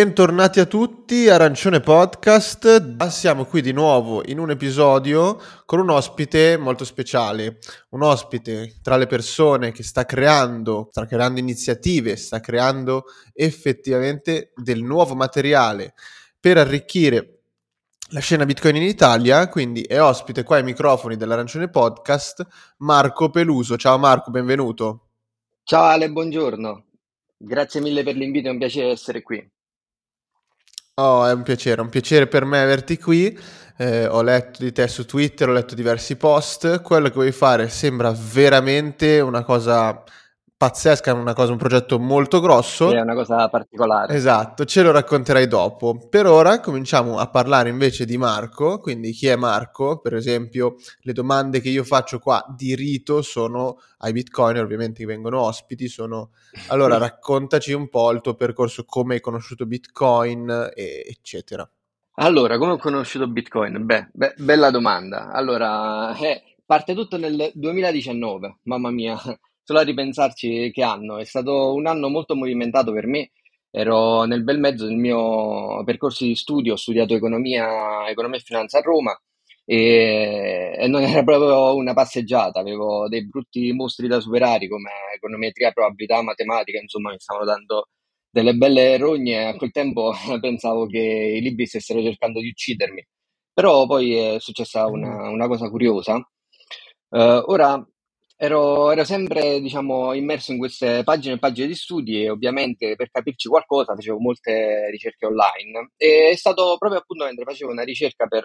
Bentornati a tutti, Arancione Podcast. Siamo qui di nuovo in un episodio con un ospite molto speciale, un ospite tra le persone che sta creando, sta creando iniziative, sta creando effettivamente del nuovo materiale per arricchire la scena Bitcoin in Italia, quindi è ospite qua ai microfoni dell'Arancione Podcast Marco Peluso. Ciao Marco, benvenuto. Ciao Ale, buongiorno. Grazie mille per l'invito, è un piacere essere qui. Oh, è un piacere, un piacere per me averti qui. Eh, ho letto di te su Twitter, ho letto diversi post. Quello che vuoi fare sembra veramente una cosa pazzesca, una cosa, un progetto molto grosso. È una cosa particolare. Esatto, ce lo racconterai dopo. Per ora cominciamo a parlare invece di Marco, quindi chi è Marco? Per esempio, le domande che io faccio qua di rito sono ai bitcoiner, ovviamente che vengono ospiti, sono allora raccontaci un po' il tuo percorso, come hai conosciuto Bitcoin, e, eccetera. Allora, come ho conosciuto Bitcoin? Beh, be- bella domanda. Allora, eh, parte tutto nel 2019, mamma mia, solo a ripensarci che anno. È stato un anno molto movimentato per me. Ero nel bel mezzo del mio percorso di studio, ho studiato economia, economia e finanza a Roma e, e, non era proprio una passeggiata, avevo dei brutti mostri da superare come econometria, probabilità, matematica, insomma mi stavano dando delle belle rogne a quel tempo pensavo che i libri stessero cercando di uccidermi. Però poi è successa una, una cosa curiosa. Uh, ora ero, ero, sempre diciamo, immerso in queste pagine e pagine di studi e ovviamente per capirci qualcosa facevo molte ricerche online e è stato proprio appunto mentre facevo una ricerca per,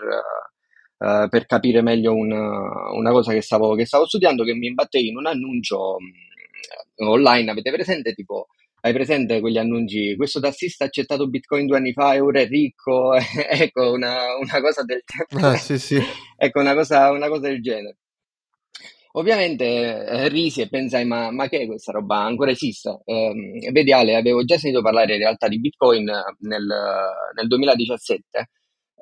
uh, per capire meglio una, una cosa che stavo, che stavo, studiando che mi imbattei in un annuncio um, online, avete presente tipo hai presente quegli annunci? Questo tassista ha accettato Bitcoin due anni fa e ora è ricco. ecco, una, una, cosa del. Ah, sì, sì. ecco, una cosa, una cosa del genere. Ovviamente eh, risi e pensai, ma, ma, che è questa roba? Ancora esiste? Eh, vedi Ale, avevo già sentito parlare in realtà di Bitcoin nel, nel 2017, eh,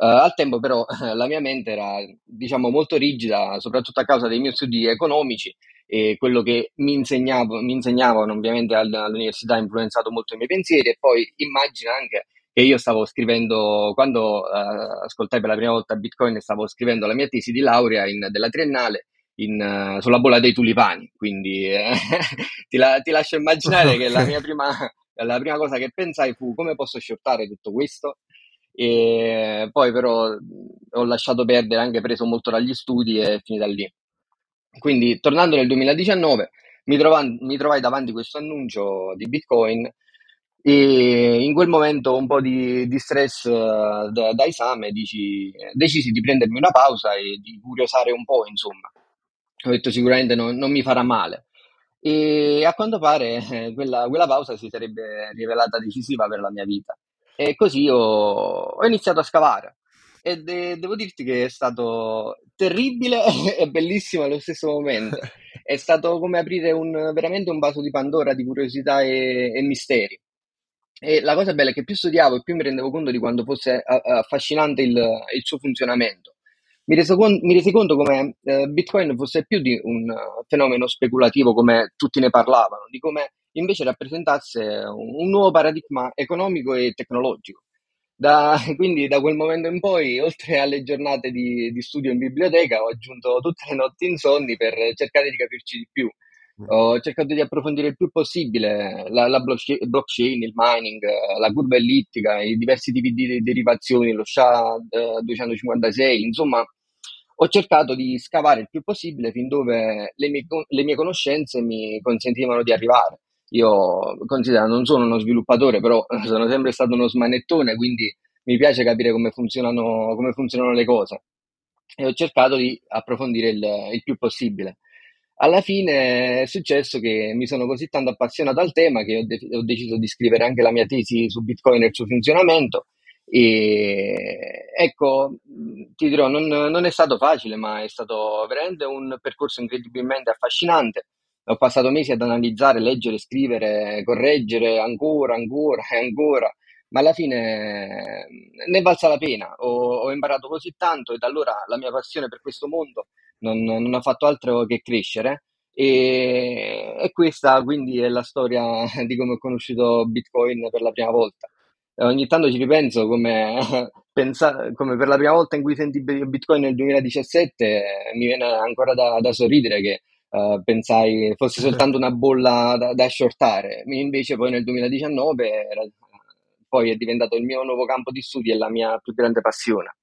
al tempo però la mia mente era diciamo molto rigida, soprattutto a causa dei miei studi economici e quello che mi, insegnavo, mi insegnavano ovviamente all'università ha influenzato molto i miei pensieri e poi immagina anche che io stavo scrivendo, quando uh, ascoltai per la prima volta Bitcoin, stavo scrivendo la mia tesi di laurea in, della triennale in, uh, sulla bolla dei tulipani, quindi eh, ti, la, ti, lascio immaginare che la mia prima, la prima cosa che pensai fu come posso shortare tutto questo? E poi però ho lasciato perdere, anche preso molto dagli studi e finita lì. Quindi tornando nel 2019 mi, trovan, mi trovai davanti a questo annuncio di Bitcoin e in quel momento un po' di, di stress uh, da, da, esame dici, decisi di prendermi una pausa e di curiosare un po', insomma ho detto sicuramente non, non mi farà male. E a quanto pare eh, quella, quella, pausa si sarebbe rivelata decisiva per la mia vita. E così ho, ho iniziato a scavare. E de- devo dirti che è stato terribile e bellissimo allo stesso momento. È stato come aprire un, veramente un vaso di Pandora di curiosità e, e misteri. E la cosa bella è che più studiavo e più mi rendevo conto di quanto fosse affascinante il, il suo funzionamento mi, reso con- mi resi conto come eh, Bitcoin fosse più di un uh, fenomeno speculativo come tutti ne parlavano, di come invece rappresentasse un, un nuovo paradigma economico e tecnologico. Da, quindi da quel momento in poi, oltre alle giornate di, di, studio in biblioteca, ho aggiunto tutte le notti insonni per cercare di capirci di più. Mm. Ho cercato di approfondire il più possibile la, la blockchain, il mining, la curva ellittica, i diversi tipi di derivazioni, lo SHA-256, eh, insomma, ho cercato di scavare il più possibile fin dove le mie, le mie conoscenze mi consentivano di arrivare. Io considero, non sono uno sviluppatore, però sono sempre stato uno smanettone, quindi mi piace capire come funzionano, come funzionano le cose. E ho cercato di approfondire il, il più possibile alla fine è successo che mi sono così tanto appassionato al tema che ho, de- ho deciso di scrivere anche la mia tesi su Bitcoin e il suo funzionamento. E ecco, ti dirò, non, non, è stato facile, ma è stato veramente un percorso incredibilmente affascinante. Ho passato mesi ad analizzare, leggere, scrivere, correggere ancora, ancora e ancora, ma alla fine ne è valsa la pena. Ho, ho imparato così tanto e da allora la mia passione per questo mondo non, non ha fatto altro che crescere. E, e, questa quindi è la storia di come ho conosciuto Bitcoin per la prima volta. ogni tanto ci ripenso come, pensa, come per la prima volta in cui senti Bitcoin nel 2017 mi viene ancora da, da sorridere che uh, pensai fosse soltanto una bolla da, da, shortare, invece poi nel 2019 era, poi è diventato il mio nuovo campo di studi e la mia più grande passione.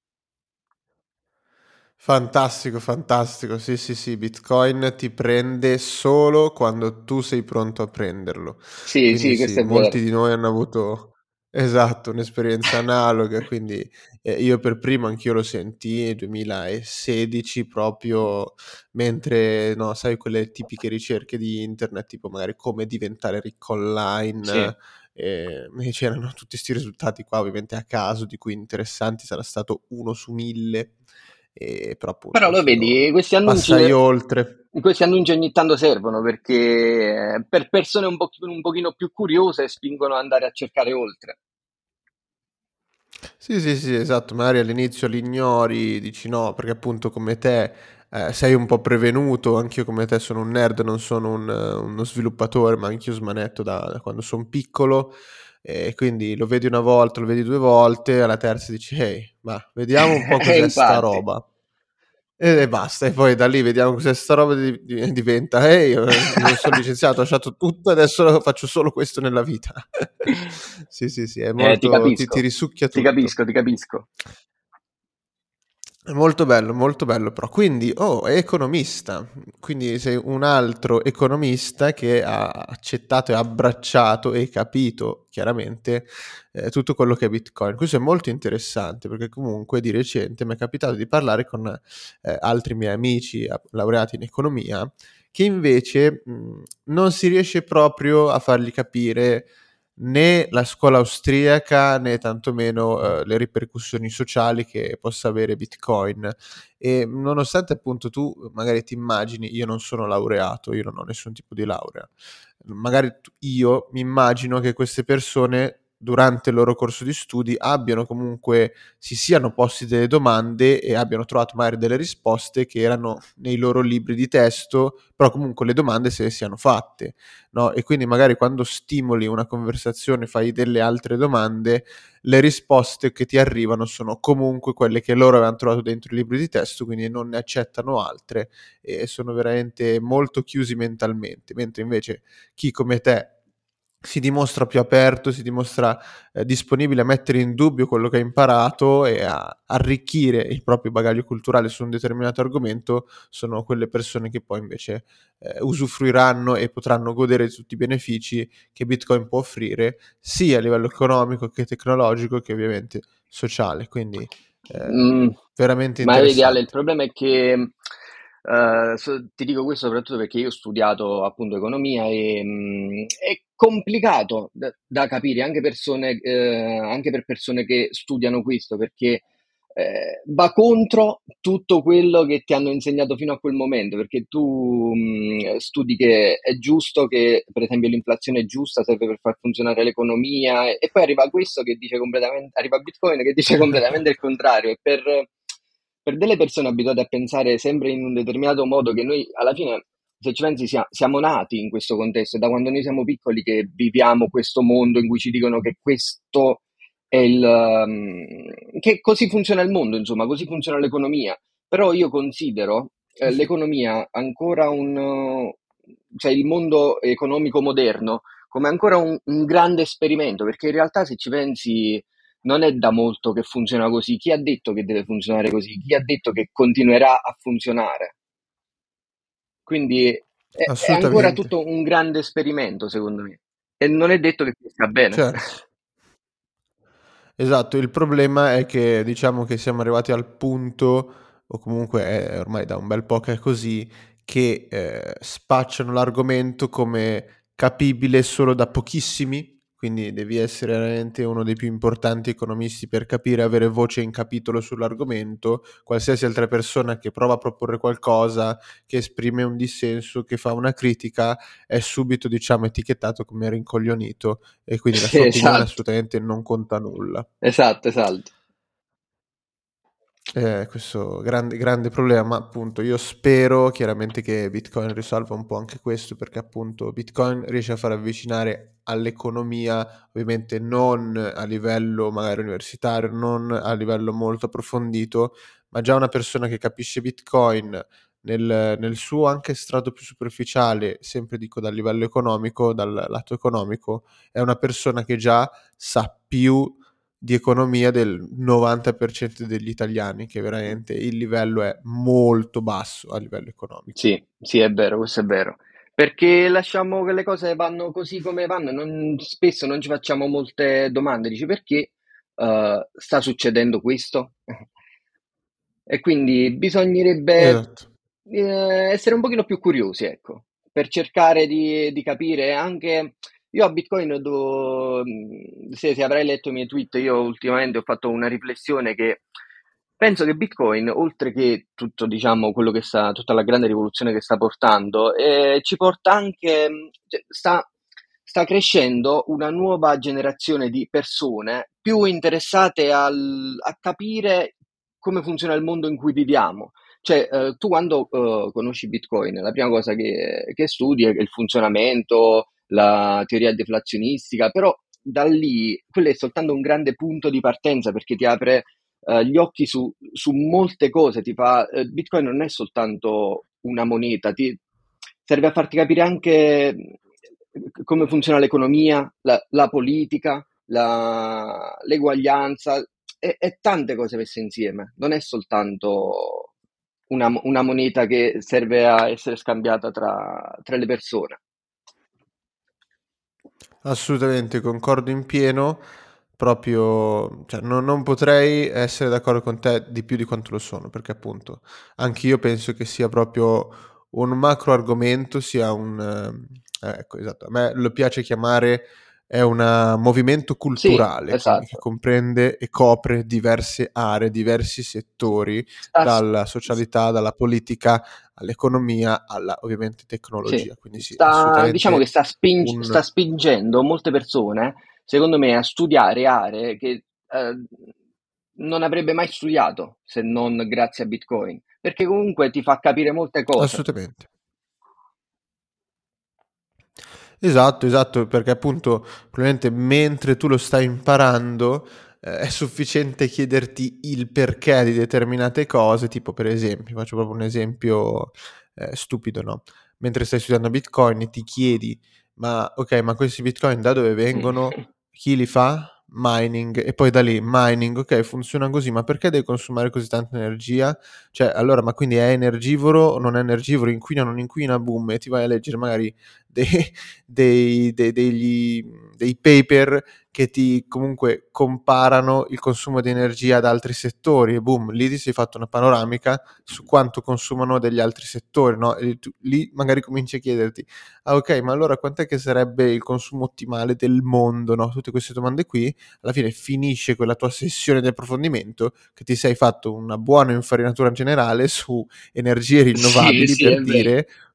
Fantastico, fantastico. Sì, sì, sì, Bitcoin ti prende solo quando tu sei pronto a prenderlo. Sì, quindi sì, questo sì, è molti vero. di noi hanno avuto esatto, un'esperienza analoga, quindi eh, io per primo anch'io lo sentii nel 2016 proprio mentre, no, sai, quelle tipiche ricerche di internet, tipo magari come diventare ricco online. Sì. Eh, c'erano tutti questi risultati qua ovviamente a caso di cui interessanti sarà stato uno su mille e, però appunto però lo vedi questi annunci oltre. questi annunci ogni tanto servono perché eh, per persone un, po- un pochino più curiose spingono ad andare a cercare oltre. Sì sì sì esatto magari all'inizio li ignori dici no perché appunto come te eh, sei un po' prevenuto anch'io come te sono un nerd non sono un, uno sviluppatore ma anch'io smanetto da, da quando sono piccolo e quindi lo vedi una volta, lo vedi due volte, alla terza dici, ehi, ma vediamo un po' cos'è sta roba. E, basta, e poi da lì vediamo cos'è sta roba di, di, diventa, ehi, io sono licenziato, ho lasciato tutto, adesso faccio solo questo nella vita. sì, sì, sì, è molto, eh, ti, ti, ti, risucchia tutto. Ti capisco, ti capisco. Molto bello, molto bello però. Quindi, oh, è economista, quindi sei un altro economista che ha accettato e abbracciato e capito chiaramente eh, tutto quello che è Bitcoin. Questo è molto interessante perché comunque di recente mi è capitato di parlare con eh, altri miei amici laureati in economia che invece mh, non si riesce proprio a fargli capire né la scuola austriaca né tantomeno eh, le ripercussioni sociali che possa avere Bitcoin. E nonostante appunto tu magari ti immagini, io non sono laureato, io non ho nessun tipo di laurea, magari io mi immagino che queste persone durante il loro corso di studi abbiano comunque si siano posti delle domande e abbiano trovato magari delle risposte che erano nei loro libri di testo, però comunque le domande se le siano fatte, no? E quindi magari quando stimoli una conversazione, fai delle altre domande, le risposte che ti arrivano sono comunque quelle che loro avevano trovato dentro i libri di testo, quindi non ne accettano altre e sono veramente molto chiusi mentalmente, mentre invece chi come te si dimostra più aperto, si dimostra eh, disponibile a mettere in dubbio quello che ha imparato e a arricchire il proprio bagaglio culturale su un determinato argomento, sono quelle persone che poi invece eh, usufruiranno e potranno godere di tutti i benefici che Bitcoin può offrire, sia a livello economico che tecnologico che ovviamente sociale. Quindi eh, mm, veramente interessante. Ma ideale, il problema è che Uh, so, ti dico questo soprattutto perché io ho studiato appunto economia e mh, mm, è complicato da, da capire anche, persone, eh, anche, per persone che studiano questo perché eh, va contro tutto quello che ti hanno insegnato fino a quel momento perché tu mh, mm, studi che è giusto che per esempio l'inflazione è giusta serve per far funzionare l'economia e, e poi arriva questo che dice completamente arriva Bitcoin che dice completamente il contrario e per per delle persone abituate a pensare sempre in un determinato modo, che noi alla fine, se ci pensi, siamo nati in questo contesto, è da quando noi siamo piccoli che viviamo questo mondo in cui ci dicono che questo è il... Um, che così funziona il mondo, insomma, così funziona l'economia. Però io considero eh, l'economia ancora un... cioè il mondo economico moderno come ancora un, un grande esperimento, perché in realtà se ci pensi non è da molto che funziona così. Chi ha detto che deve funzionare così? Chi ha detto che continuerà a funzionare? Quindi è, è ancora tutto un grande esperimento, secondo me. E non è detto che sia bene. Certo. Esatto, il problema è che diciamo che siamo arrivati al punto, o comunque è ormai da un bel po' che è così, che eh, spacciano l'argomento come capibile solo da pochissimi quindi devi essere veramente uno dei più importanti economisti per capire, avere voce in capitolo sull'argomento, qualsiasi altra persona che prova a proporre qualcosa, che esprime un dissenso, che fa una critica, è subito diciamo etichettato come rincoglionito e quindi la sua esatto. opinione assolutamente non conta nulla. Esatto, esatto. Eh, questo grande, grande problema. Appunto, io spero chiaramente che Bitcoin risolva un po' anche questo, perché appunto Bitcoin riesce a far avvicinare all'economia, ovviamente non a livello magari universitario, non a livello molto approfondito, ma già una persona che capisce Bitcoin nel, nel suo anche strato più superficiale, sempre dico dal livello economico, dal lato economico, è una persona che già sa più di economia del 90% degli italiani, che veramente il livello è molto basso a livello economico. Sì, sì, è vero, questo è vero. Perché lasciamo che le cose vanno così come vanno, non- spesso non ci facciamo molte domande, dici perché eh, sta succedendo questo? E quindi bisognerebbe Esatto. eh, essere un pochino più curiosi, ecco, per cercare di, di capire anche... Io a Bitcoin, do- se, se avrai letto i miei tweet, io ultimamente ho fatto una riflessione che penso che Bitcoin, oltre che tutto, diciamo, quello che sta, tutta la grande rivoluzione che sta portando, eh, ci porta anche, cioè, sta, sta crescendo una nuova generazione di persone più interessate al- a capire come funziona il mondo in cui viviamo. Cioè, eh, tu quando eh, conosci Bitcoin, la prima cosa che, che studi è il funzionamento, la teoria deflazionistica, però da lì quello è soltanto un grande punto di partenza perché ti apre eh, gli occhi su, su molte cose. Ti fa, eh, Bitcoin non è soltanto una moneta, ti, serve a farti capire anche eh, come funziona l'economia, la, la politica, la, l'eguaglianza e, e tante cose messe insieme. Non è soltanto una, una moneta che serve a essere scambiata tra, tra le persone. Assolutamente, concordo in pieno, proprio, cioè, non, non potrei essere d'accordo con te di più di quanto lo sono, perché appunto anch'io penso che sia proprio un macro argomento, sia un, eh, ecco, esatto, a me lo piace chiamare è un movimento Sì, culturale, che esatto. comprende e copre diverse aree, diversi settori, Sta, dalla socialità, dalla politica all'economia, alla ovviamente Sì, tecnologia. Quindi sì, sta, diciamo che sta, sping- un sta spingendo molte persone, secondo me, a studiare aree che eh, non avrebbe mai studiato se non grazie a Bitcoin, perché comunque ti fa capire molte cose. Assolutamente. Esatto, esatto, perché appunto probabilmente mentre tu lo stai imparando eh, è sufficiente chiederti il perché di determinate cose, tipo per esempio, faccio proprio un esempio eh, stupido, no? Mentre stai studiando Bitcoin ti chiedi, ma ok, ma questi Bitcoin da dove vengono? Chi li fa? Mining e poi da lì mining, ok, funziona così, ma perché deve consumare così tanta energia? Cioè, allora, ma quindi è energivoro o non è energivoro? Inquina o non inquina? Boom, e ti vai a leggere magari dei, dei, dei, degli, dei paper che ti comunque comparano il consumo di energia ad altri settori e boom, lì ti sei fatto una panoramica su quanto consumano degli altri settori, no? E tu, lì magari cominci a chiederti, ah ok, ma allora quant'è che sarebbe il consumo ottimale del mondo, no? Tutte queste domande qui, alla fine finisce quella tua sessione di approfondimento che ti sei fatto una buona infarinatura generale su energie Sì, rinnovabili sì, è per vero.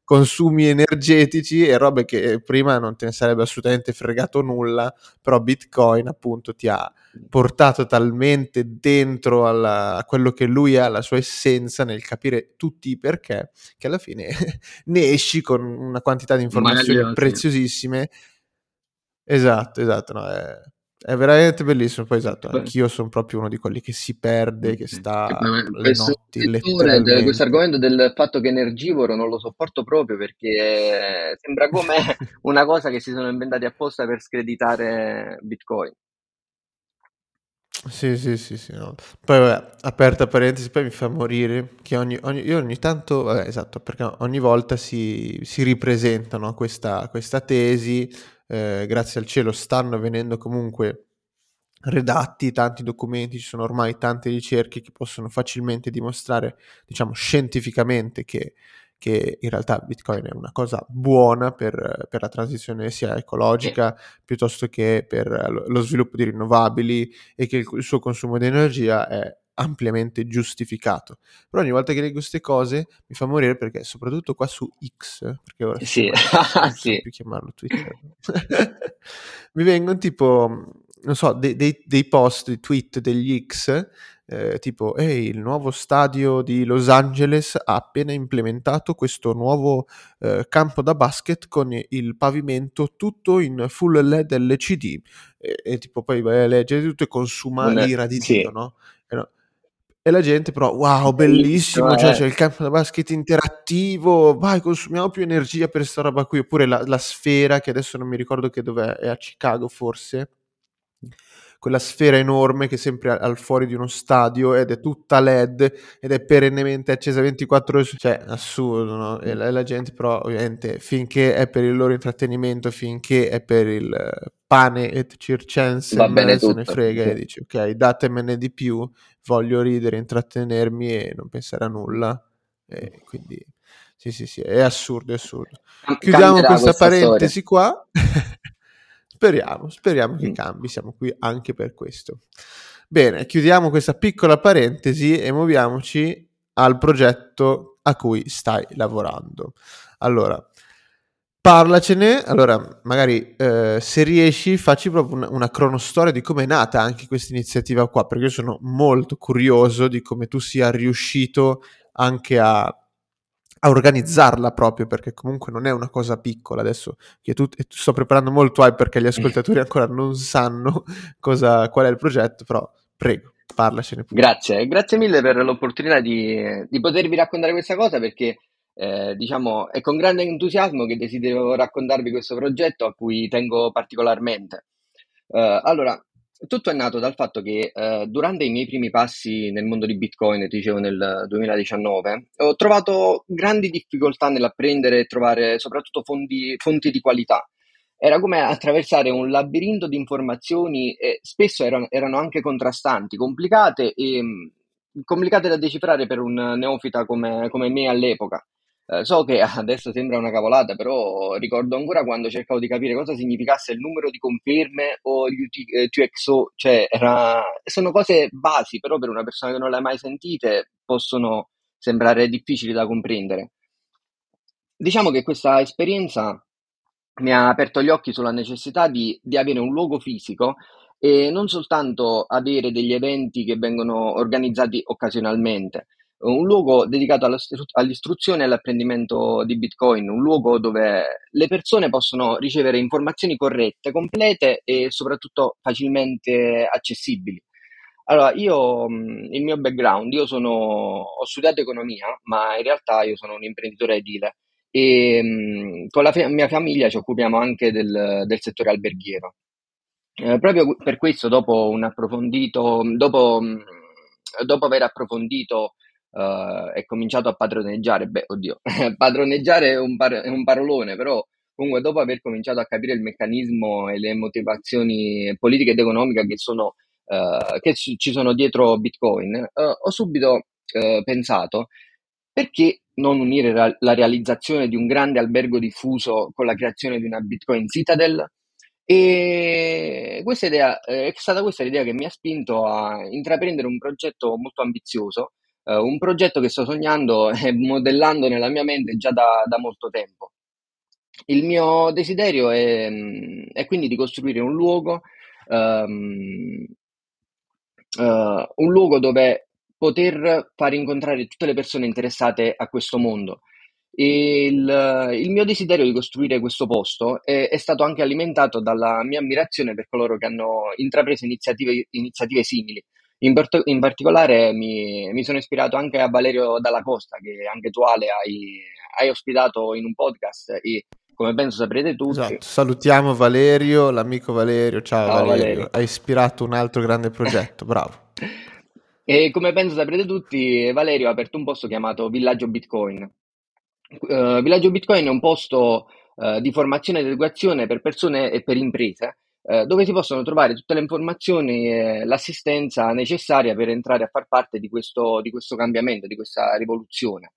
Consumi energetici e robe che prima non te ne sarebbe assolutamente fregato nulla, però Bitcoin appunto ti ha portato talmente dentro alla, a quello che lui è, alla sua essenza, nel capire tutti i perché, che alla fine ne esci con una quantità di informazioni Meraviglioso. preziosissime. Esatto, esatto, no, è, è veramente bellissimo. Poi esatto, anch'io sono proprio uno di quelli che si perde, che sta poi le notti settore, de- questo letteralmente. argomento del fatto che è energivoro non lo sopporto proprio perché sembra come una cosa che si sono inventati apposta per screditare Bitcoin. Sì, sì, sì, sì, no. Poi vabbè, aperta parentesi, poi mi fa morire che ogni, ogni- io ogni tanto, vabbè, esatto, perché ogni volta si, si ripresentano questa, questa tesi, eh, grazie al cielo stanno venendo comunque redatti tanti documenti, ci sono ormai tante ricerche che possono facilmente dimostrare, diciamo, scientificamente che, che in realtà Bitcoin è una cosa buona per, per la transizione sia Sì, ecologica piuttosto che per lo sviluppo di rinnovabili e che il, il suo consumo di energia è ampiamente giustificato. Però ogni volta che leggo queste cose mi fa morire perché soprattutto qua su X, perché ora sì, non sì. più chiamarlo Twitter, mi vengono tipo, non so, dei, dei, dei post, dei tweet degli X eh, tipo, ehi, il nuovo stadio di Los Angeles ha appena implementato questo nuovo eh, campo da basket con il pavimento tutto in full LED LCD e, e tipo poi vai a leggere tutto e consuma l'ira di. Dio, no? E la gente però, wow, bellissimo, Bellissimo, cioè eh. c'è il campo da basket interattivo, vai, consumiamo più energia per sta roba qui, oppure la, la sfera, che adesso non mi ricordo che dov'è, è a Chicago forse, quella sfera enorme che è sempre al, fuori di uno stadio ed è tutta LED ed è perennemente accesa 24 ore, su- cioè assurdo, no? E la, la gente però ovviamente finché è per il loro intrattenimento, finché è per il eh, pane et Va circensem, bene se ne tutto, frega sì. e dice ok, datemene di più, voglio ridere, intrattenermi e non pensare a nulla. E quindi sì, sì, sì, è assurdo, è assurdo. Chiudiamo cambierà questa questa storia. parentesi qua. speriamo, speriamo che Mm. cambi, siamo qui anche per questo. Bene, chiudiamo questa piccola parentesi e muoviamoci al progetto a cui stai lavorando. Allora, parlacene, allora magari eh, se riesci facci proprio una, una cronostoria di come è nata anche questa iniziativa qua, perché io sono molto curioso di come tu sia riuscito anche a, a organizzarla proprio, perché comunque non è una cosa piccola adesso che tu, sto preparando molto hype perché gli ascoltatori ancora non sanno cosa, qual è il progetto, però prego, parlacene pure. Grazie, grazie mille per l'opportunità di, di potervi raccontare questa cosa perché eh, diciamo è con grande entusiasmo che desidero raccontarvi questo progetto a cui tengo particolarmente. Eh, allora, tutto è nato dal fatto che eh, durante i miei primi passi nel mondo di Bitcoin, ti dicevo nel 2019, ho trovato grandi difficoltà nell'apprendere e trovare soprattutto fonti, fonti di qualità. Era come attraversare un labirinto di informazioni e spesso erano, erano anche contrastanti, complicate e mh, complicate da decifrare per un neofita come, come me all'epoca. Eh, so che adesso sembra una cavolata, però ricordo ancora quando cercavo di capire cosa significasse il numero di conferme o gli UT, eh, cioè era, sono cose basi, però per una persona che non le ha mai sentite possono sembrare difficili da comprendere. Diciamo che questa esperienza mi ha aperto gli occhi sulla necessità di, di avere un luogo fisico e non soltanto avere degli eventi che vengono organizzati occasionalmente, un luogo dedicato all'istru- all'istruzione e all'apprendimento di Bitcoin, un luogo dove le persone possono ricevere informazioni corrette, complete e soprattutto facilmente accessibili. Allora, io, il mio background, io sono, ho studiato economia, ma in realtà io sono un imprenditore edile e con la fa- mia famiglia ci occupiamo anche del, del settore alberghiero. Eh, proprio per questo, dopo dopo, dopo aver approfondito eh, e cominciato a padroneggiare, beh, oddio, padroneggiare è un, par- è un parolone, però comunque dopo aver cominciato a capire il meccanismo e le motivazioni politiche ed economiche che sono, eh, che ci sono dietro Bitcoin, eh, ho subito eh, pensato perché non unire ra- la realizzazione di un grande albergo diffuso con la creazione di una Bitcoin Citadel? E questa idea, è stata questa l'idea che mi ha spinto a intraprendere un progetto molto ambizioso, eh, un progetto che sto sognando e modellando nella mia mente già da, da molto tempo. Il mio desiderio è, mm, è quindi di costruire un luogo, ehm, eh, un luogo dove poter far incontrare tutte le persone interessate a questo mondo. Il, il mio desiderio di costruire questo posto è, è stato anche alimentato dalla mia ammirazione per coloro che hanno intrapreso iniziative, iniziative simili. In, part- in particolare mi, mi sono ispirato anche a Valerio Dalla Costa, che anche tu Ale hai, hai ospitato in un podcast e come penso saprete tutti, Esatto, salutiamo Valerio, l'amico Valerio, ciao ciao Valerio, Valerio. hai ispirato un altro grande progetto, bravo. E come penso saprete tutti, Valerio ha aperto un posto chiamato Villaggio Bitcoin. Eh, Villaggio Bitcoin è un posto eh, di formazione ed educazione per persone e per imprese, eh, dove si possono trovare tutte le informazioni e l'assistenza necessaria per entrare a far parte di questo, di questo cambiamento, di questa rivoluzione.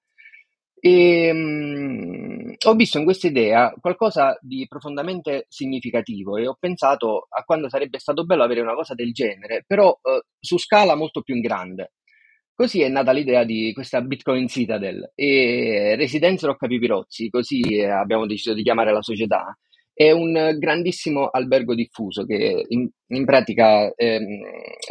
E, mm, ho visto in questa idea qualcosa di profondamente significativo e ho pensato a quando sarebbe stato bello avere una cosa del genere, però eh, su scala molto più in grande. Così è nata l'idea di questa Bitcoin Citadel e Residenza Rocca Pipirozzi, così abbiamo deciso di chiamare la società. È un grandissimo albergo diffuso che in, in pratica ehm,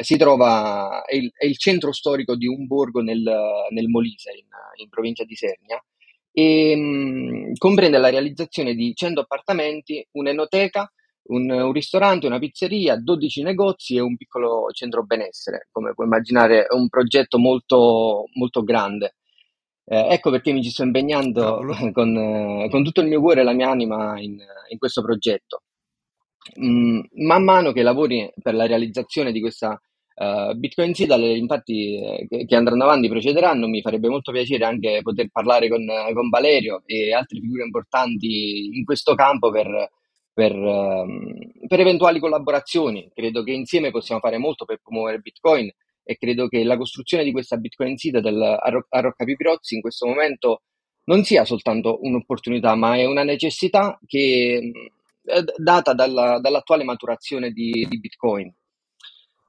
si trova, è il, è il, centro storico di un borgo nel, nel Molise, in, in, provincia di Sernia, e mh, mm, comprende la realizzazione di 100 appartamenti, un'enoteca, un, un, ristorante, una pizzeria, 12 negozi e un piccolo centro benessere. Come puoi immaginare, è un progetto molto, molto grande. Eh, ecco perché mi ci sto impegnando con, eh, con, tutto il mio cuore e la mia anima in, in questo progetto. Mm, man mano che lavori per la realizzazione di questa uh, Bitcoin Citadel, infatti, eh, che, andranno avanti, procederanno, mi farebbe molto piacere anche poter parlare con, con Valerio e altre figure importanti in questo campo per, per, um, per eventuali collaborazioni. Credo che insieme possiamo fare molto per promuovere Bitcoin e credo che la costruzione di questa Bitcoin Citadel a, Ro- a Rocca Pipirozzi in questo momento non sia soltanto un'opportunità, ma è una necessità che è data dalla, dall'attuale maturazione di, di Bitcoin.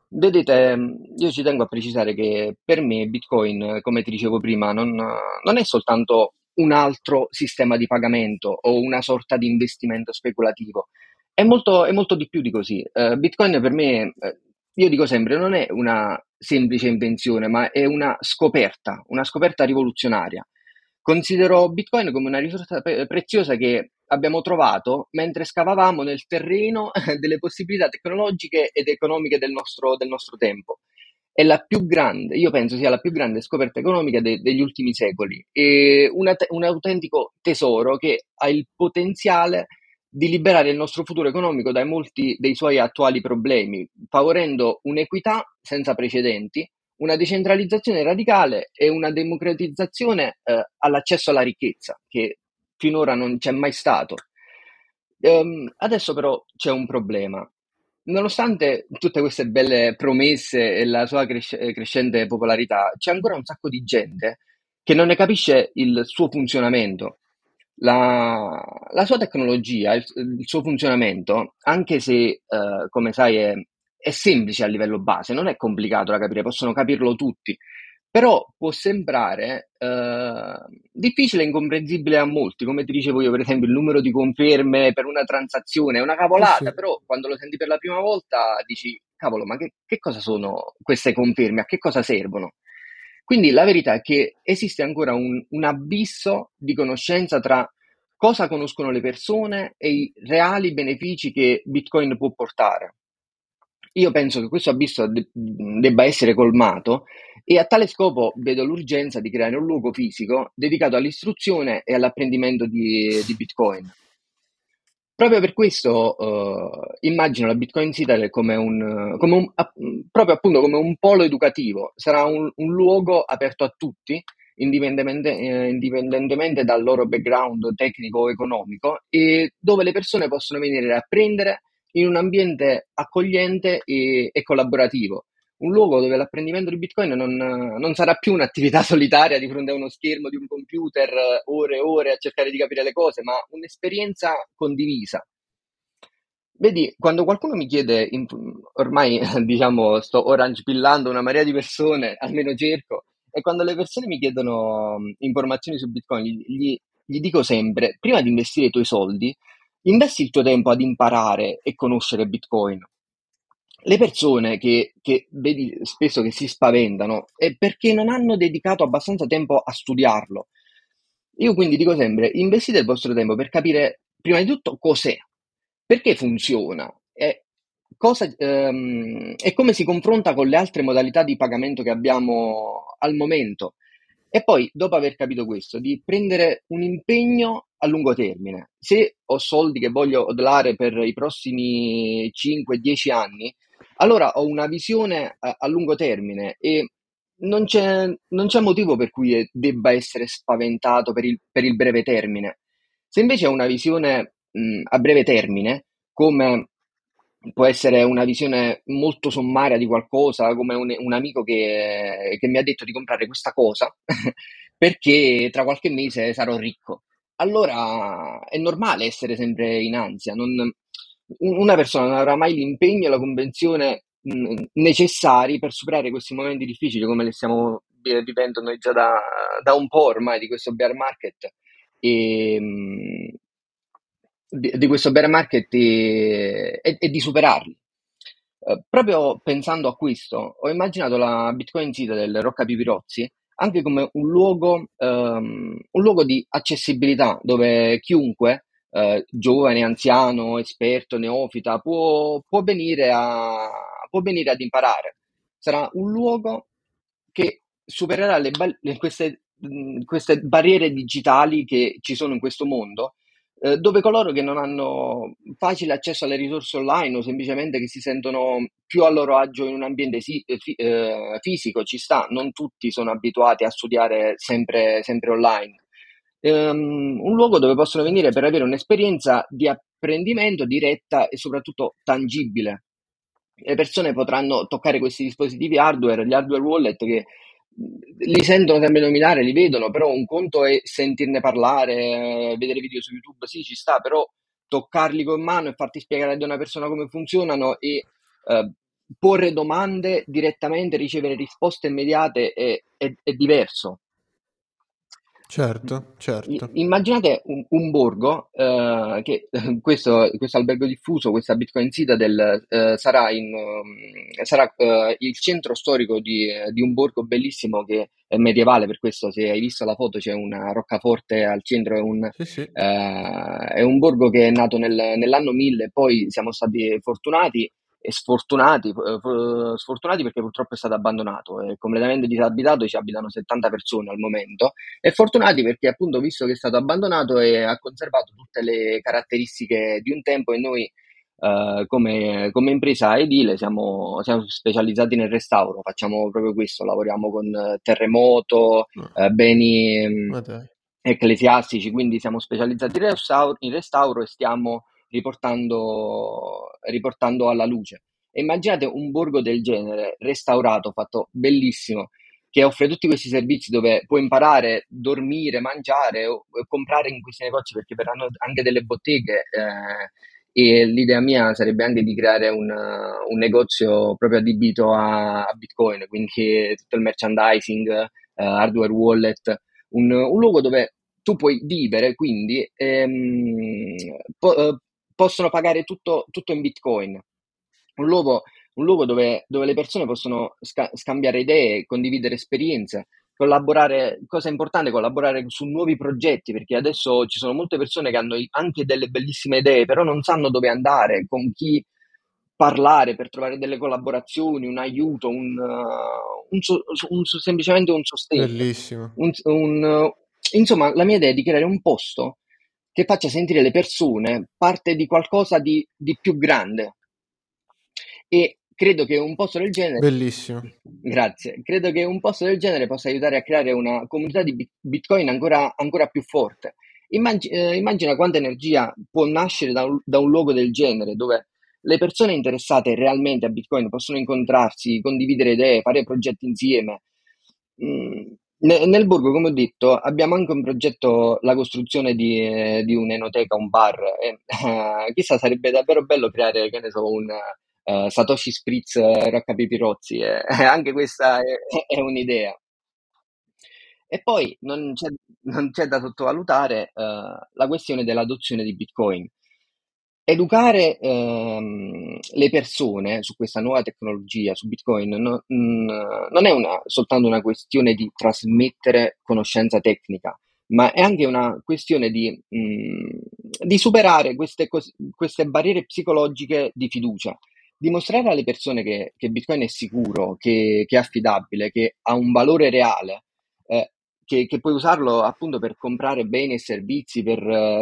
Vedete, io ci tengo a precisare che per me Bitcoin, come ti dicevo prima, non, non, è soltanto un altro sistema di pagamento o una sorta di investimento speculativo, è molto, è molto di più di così. Uh, Bitcoin per me, uh, io dico sempre, non è una semplice invenzione, ma è una scoperta, una scoperta rivoluzionaria. Considero Bitcoin come una risorsa pre- preziosa che abbiamo trovato mentre scavavamo nel terreno delle possibilità tecnologiche ed economiche del nostro, del nostro tempo. È la più grande, io penso sia la più grande scoperta economica de- degli ultimi secoli e te- un autentico tesoro che ha il potenziale di liberare il nostro futuro economico dai molti dei suoi attuali problemi, favorendo un'equità senza precedenti, una decentralizzazione radicale e una democratizzazione eh, all'accesso alla ricchezza, che finora non c'è mai stato. Um, adesso però c'è un problema. Nonostante tutte queste belle promesse e la sua cres- crescente popolarità, c'è ancora un sacco di gente che non ne capisce il suo funzionamento la, la sua tecnologia, il, il, suo funzionamento, anche se, eh, come sai, è, è, semplice a livello base, non è complicato da capire, possono capirlo tutti, però può sembrare eh, difficile e incomprensibile a molti, come ti dicevo io, per esempio, il numero di conferme per una transazione è una cavolata, sì. però quando lo senti per la prima volta dici, cavolo, ma che, che cosa sono queste conferme, a che cosa servono? Quindi la verità è che esiste ancora un, un abisso di conoscenza tra cosa conoscono le persone e i reali benefici che Bitcoin può portare. Io penso che questo abisso de- debba essere colmato e a tale scopo vedo l'urgenza di creare un luogo fisico dedicato all'istruzione e all'apprendimento di, di Bitcoin. Proprio per questo uh, immagino la Bitcoin Citadel come un, come un, proprio appunto come un polo educativo, sarà un, un luogo aperto a tutti, indipendentemente, eh, indipendentemente, dal loro background tecnico o economico, e dove le persone possono venire a apprendere in un ambiente accogliente e, e collaborativo un luogo dove l'apprendimento di Bitcoin non, non, sarà più un'attività solitaria di fronte a uno schermo di un computer ore e ore a cercare di capire le cose, ma un'esperienza condivisa. Vedi, quando qualcuno mi chiede, ormai diciamo sto orange pillando una marea di persone, almeno cerco, e quando le persone mi chiedono informazioni su Bitcoin, gli, gli dico sempre, prima di investire i tuoi soldi, investi il tuo tempo ad imparare e conoscere Bitcoin le persone che, che, vedi spesso che si spaventano è perché non hanno dedicato abbastanza tempo a studiarlo. Io quindi dico sempre, investite il vostro tempo per capire prima di tutto cos'è, perché funziona e, cosa, ehm, e come si confronta con le altre modalità di pagamento che abbiamo al momento. E poi, dopo aver capito questo, di prendere un impegno a lungo termine. Se ho soldi che voglio odlare per i prossimi 5-10 anni, allora ho una visione a, a lungo termine e non c'è, non c'è, motivo per cui debba essere spaventato per il, per il breve termine. Se invece ho una visione mh, a breve termine, come può essere una visione molto sommaria di qualcosa, come un, un amico che, che, mi ha detto di comprare questa cosa perché tra qualche mese sarò ricco. Allora è normale essere sempre in ansia, non, una persona non avrà mai l'impegno e la convenzione mh, necessari per superare questi momenti difficili come li stiamo vivendo noi già da, da un po' ormai di questo bear market. E, mh, di, di questo bear market e, e di superarli. Uh, proprio pensando a questo, ho immaginato la Bitcoin Citadel Rocca Pipirozzi anche come un luogo, um, un luogo di accessibilità dove chiunque, uh, giovane, anziano, esperto, neofita, può, può, venire a, può venire ad imparare. Sarà un luogo che supererà le, queste, queste barriere digitali che ci sono in questo mondo eh, dove coloro che non hanno facile accesso alle risorse online o semplicemente che si sentono più a loro agio in un ambiente si, eh, eh, fisico ci sta, non tutti sono abituati a studiare sempre, sempre online. Um, un luogo dove possono venire per avere un'esperienza di apprendimento diretta e soprattutto tangibile. Le persone potranno toccare questi dispositivi hardware, gli hardware wallet che li sentono sempre nominare, li vedono, però un conto è sentirne parlare, vedere video su YouTube, sì, ci sta, però toccarli con mano e farti spiegare da una persona come funzionano e eh, porre domande direttamente, ricevere risposte immediate è, è, è diverso. Certo, certo. Immaginate un, un borgo, eh, che questo, questo, albergo diffuso, questa Bitcoin Citadel, eh, sarà, in, um, sarà eh, il centro storico di, di, un borgo bellissimo che è medievale, per questo se hai visto la foto c'è una roccaforte al centro, è un, sì, sì. Eh, è un borgo che è nato nel, nell'anno 1000, poi siamo stati fortunati e sfortunati, eh, sfortunati perché purtroppo è stato abbandonato, è completamente disabitato, ci abitano 70 persone al momento, e fortunati perché appunto visto che è stato abbandonato e ha conservato tutte le caratteristiche di un tempo e noi Uh, come, come, impresa edile siamo, siamo, specializzati nel restauro, facciamo proprio questo, lavoriamo con terremoto, uh, beni um, ecclesiastici, quindi siamo specializzati in restauro, in restauro e stiamo riportando, riportando alla luce. E immaginate un borgo del genere, restaurato, fatto bellissimo, che offre tutti questi servizi dove puoi imparare, dormire, mangiare o, o comprare in questi negozi perché verranno anche delle botteghe. Eh, e l'idea mia sarebbe anche di creare un, un negozio proprio adibito a, a, Bitcoin, quindi tutto il merchandising, uh, hardware wallet, un, un, luogo dove tu puoi vivere, quindi ehm, po- eh, possono pagare tutto, tutto in Bitcoin. Un luogo, un luogo dove, dove, le persone possono sca- scambiare idee, condividere esperienze, collaborare, cosa importante, collaborare su nuovi progetti, perché adesso ci sono molte persone che hanno anche delle bellissime idee, però non sanno dove andare, con chi parlare per trovare delle collaborazioni, un aiuto, un, uh, un, un, semplicemente un sostegno. Bellissimo. insomma, la mia idea è di creare un posto che faccia sentire le persone parte di qualcosa di, di più grande. E credo che un posto del genere. Bellissimo. Grazie. Credo che un posto del genere possa aiutare a creare una comunità di Bitcoin ancora, ancora più forte. Immag- eh, immagina quanta energia può nascere da un, da un, luogo del genere, dove le persone interessate realmente a Bitcoin possono incontrarsi, condividere idee, fare progetti insieme. Mm, nel borgo, come ho detto, abbiamo anche un progetto, la costruzione di, eh, di un'enoteca, un bar. E, eh, chissà, sarebbe davvero bello creare, che ne so, un uh, Satoshi Spritz uh, Rocca Pipirozzi. Eh, anche questa è, è, un'idea. E poi non c'è, non c'è da sottovalutare uh, la questione dell'adozione di Bitcoin. Educare ehm, le persone su questa nuova tecnologia, su Bitcoin, no, mh, mm, non è una, soltanto una questione di trasmettere conoscenza tecnica, ma è anche una questione di, mh, mm, di superare queste, queste, barriere psicologiche di fiducia. Dimostrare alle persone che, che Bitcoin è sicuro, che, che, è affidabile, che ha un valore reale, eh, che, che, puoi usarlo appunto per comprare beni e servizi, per,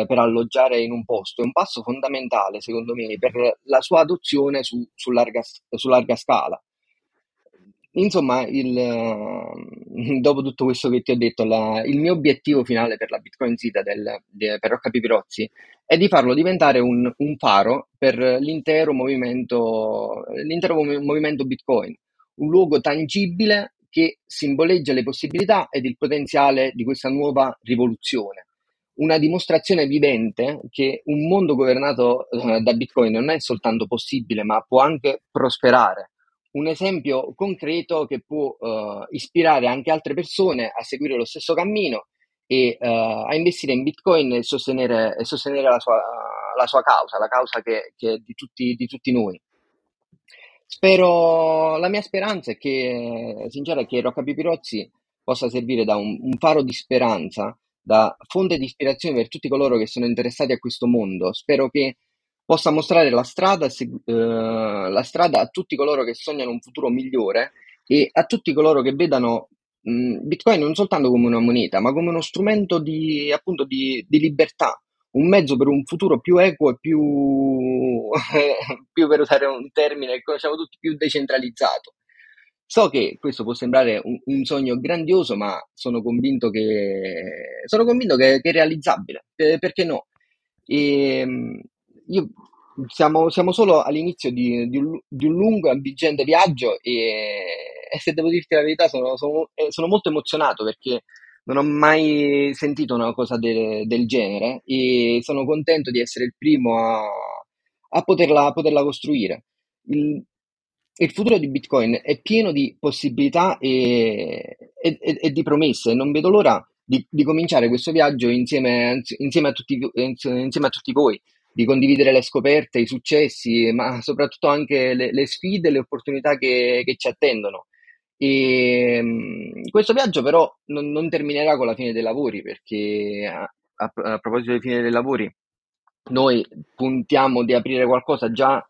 per, alloggiare in un posto, è un passo fondamentale secondo me per la sua adozione su, su, larga, su larga, scala. Insomma, il, dopo tutto questo che ti ho detto, la, il mio obiettivo finale per la Bitcoin Citadel, per Rocca Pipirozzi, è di farlo diventare un, un faro per l'intero movimento, l'intero movimento Bitcoin, un luogo tangibile che simboleggia le possibilità ed il potenziale di questa nuova rivoluzione. Una dimostrazione vivente che un mondo governato eh, da Bitcoin non è soltanto possibile, ma può anche prosperare. Un esempio concreto che può eh, ispirare anche altre persone a seguire lo stesso cammino e uh, a investire in Bitcoin e sostenere, e sostenere la, sua, la sua causa, la causa che, che è di tutti, di tutti noi. Spero, la mia speranza è che, sincera, è che Rocca Pipirozzi possa servire da un, un faro di speranza, da fonte di ispirazione per tutti coloro che sono interessati a questo mondo. Spero che possa mostrare la strada, segu- eh, la strada a tutti coloro che sognano un futuro migliore e a tutti coloro che vedano mh, Bitcoin non soltanto come una moneta, ma come uno strumento di, appunto, di, di libertà, un mezzo per un futuro più equo e più, più per usare un termine che conosciamo tutti, più decentralizzato. So che questo può sembrare un, un sogno grandioso, ma sono convinto che, sono convinto che, che è realizzabile. Eh, perché no? E, ehm, io, siamo, siamo solo all'inizio di, di, un, di, un, lungo e avvincente viaggio e, e, se devo dirti la verità sono, sono, eh, sono, molto emozionato perché non ho mai sentito una cosa de, del genere e sono contento di essere il primo a, a, poterla, a poterla, costruire. Il, il, futuro di Bitcoin è pieno di possibilità e, e, e di promesse. Non vedo l'ora di, di cominciare questo viaggio insieme, insieme, a tutti, insieme a tutti voi di condividere le scoperte, i successi, ma soprattutto anche le, le sfide e le opportunità che, che ci attendono. E, um, questo viaggio però non, non, terminerà con la fine dei lavori, perché a, a, a proposito della fine dei lavori, noi puntiamo di aprire qualcosa già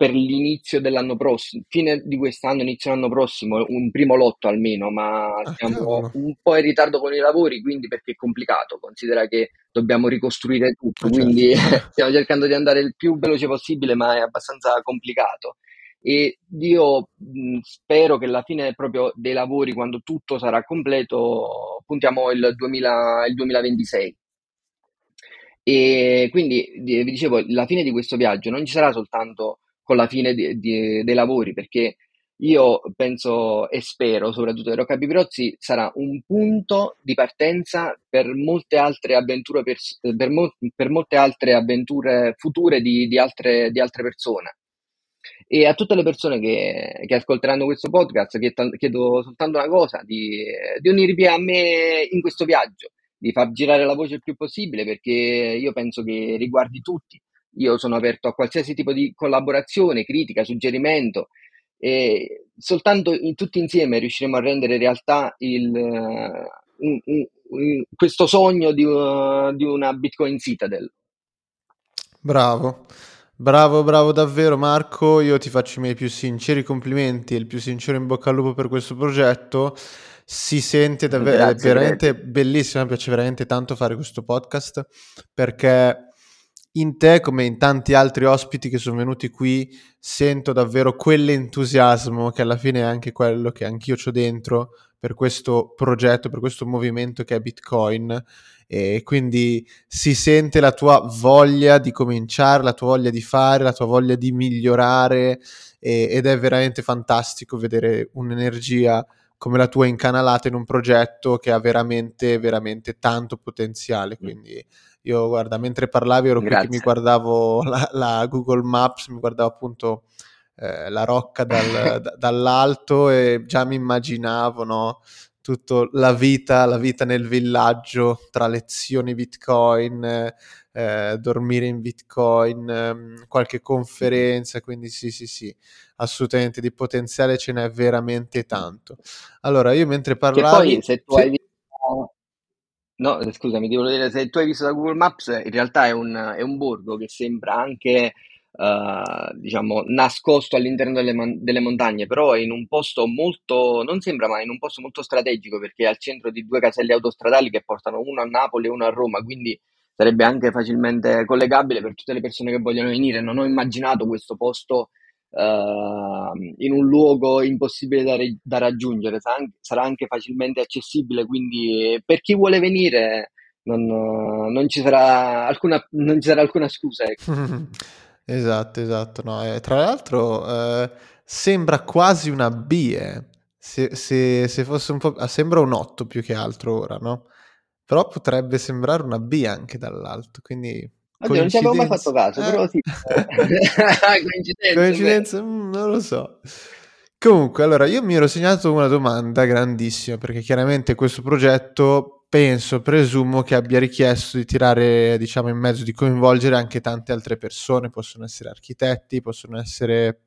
per l'inizio dell'anno prossimo, fine di quest'anno, inizio dell'anno prossimo, un primo lotto almeno, ma ah, siamo un po' in ritardo con i lavori, quindi perché è complicato, considera che dobbiamo ricostruire tutto, ah, quindi certo. stiamo cercando di andare il più veloce possibile, ma è abbastanza complicato. E io spero che alla fine proprio dei lavori, quando tutto sarà completo, puntiamo il, 2000, il 2026. E quindi vi dicevo, la fine di questo viaggio non ci sarà soltanto con la fine di, di, dei lavori, perché io penso e spero, soprattutto che Rocca Bibrozzi sarà un punto di partenza per molte altre avventure, pers- per, mo- per molte altre avventure future di, di, altre, di, altre, persone. E a tutte le persone che, che ascolteranno questo podcast chiedo soltanto una cosa, di, di unirvi a me in questo viaggio, di far girare la voce il più possibile, perché io penso che riguardi tutti io sono aperto a qualsiasi tipo di collaborazione, critica, suggerimento e soltanto in, tutti insieme riusciremo a rendere realtà il, uh, un, un, questo sogno di, uh, di una Bitcoin Citadel. Bravo. Bravo, bravo davvero Marco, io ti faccio i miei più sinceri complimenti e il più sincero in bocca al lupo per questo progetto. Si sente davvero, è veramente bellissimo, mi piace veramente tanto fare questo podcast perché in te, come in tanti altri ospiti che sono venuti qui, sento davvero quell'entusiasmo che alla fine è anche quello che anch'io ho dentro per questo progetto, per questo movimento che è Bitcoin. E quindi si sente la tua voglia di cominciare, la tua voglia di fare, la tua voglia di migliorare e, ed è veramente fantastico vedere un'energia come la tua incanalata in un progetto che ha veramente, veramente tanto potenziale. Quindi io, guarda, mentre parlavi ero Grazie. qui che mi guardavo la, la, Google Maps, mi guardavo appunto eh, la rocca dal, d- dall'alto e già mi immaginavo, no? Tutta la vita, la vita nel villaggio tra lezioni Bitcoin, eh, dormire in Bitcoin, eh, qualche conferenza, quindi sì, sì, sì, assolutamente di potenziale ce n'è veramente tanto. Allora, io mentre parlavo... Che poi se tu sì. hai visto No, scusami, ti volevo dire, se tu hai visto da Google Maps, in realtà è un, è un borgo che sembra anche, uh, diciamo, nascosto all'interno delle, delle, montagne, però è in un posto molto, non sembra ma in un posto molto strategico perché è al centro di due caselli autostradali che portano uno a Napoli e uno a Roma, quindi sarebbe anche facilmente collegabile per tutte le persone che vogliono venire. Non ho immaginato questo posto uh, in un luogo impossibile da, da raggiungere, sarà anche, facilmente accessibile, quindi per chi vuole venire non, non, ci, sarà alcuna, non ci sarà alcuna scusa. Ecco. esatto, esatto. No, eh, tra l'altro eh, sembra quasi una B, eh. se, se, se, fosse un po'... Ah, sembra un 8 più che altro ora, no? Però potrebbe sembrare una B anche dall'alto, quindi Oddio, non ci avevo mai fatto caso, eh? però sì. Coincidenza. Coincidenza? Mm, non lo so. Comunque, allora, io mi ero segnato una domanda grandissima, perché chiaramente questo progetto penso, presumo che abbia richiesto di tirare, diciamo, in mezzo, di coinvolgere anche tante altre persone, possono essere architetti, possono essere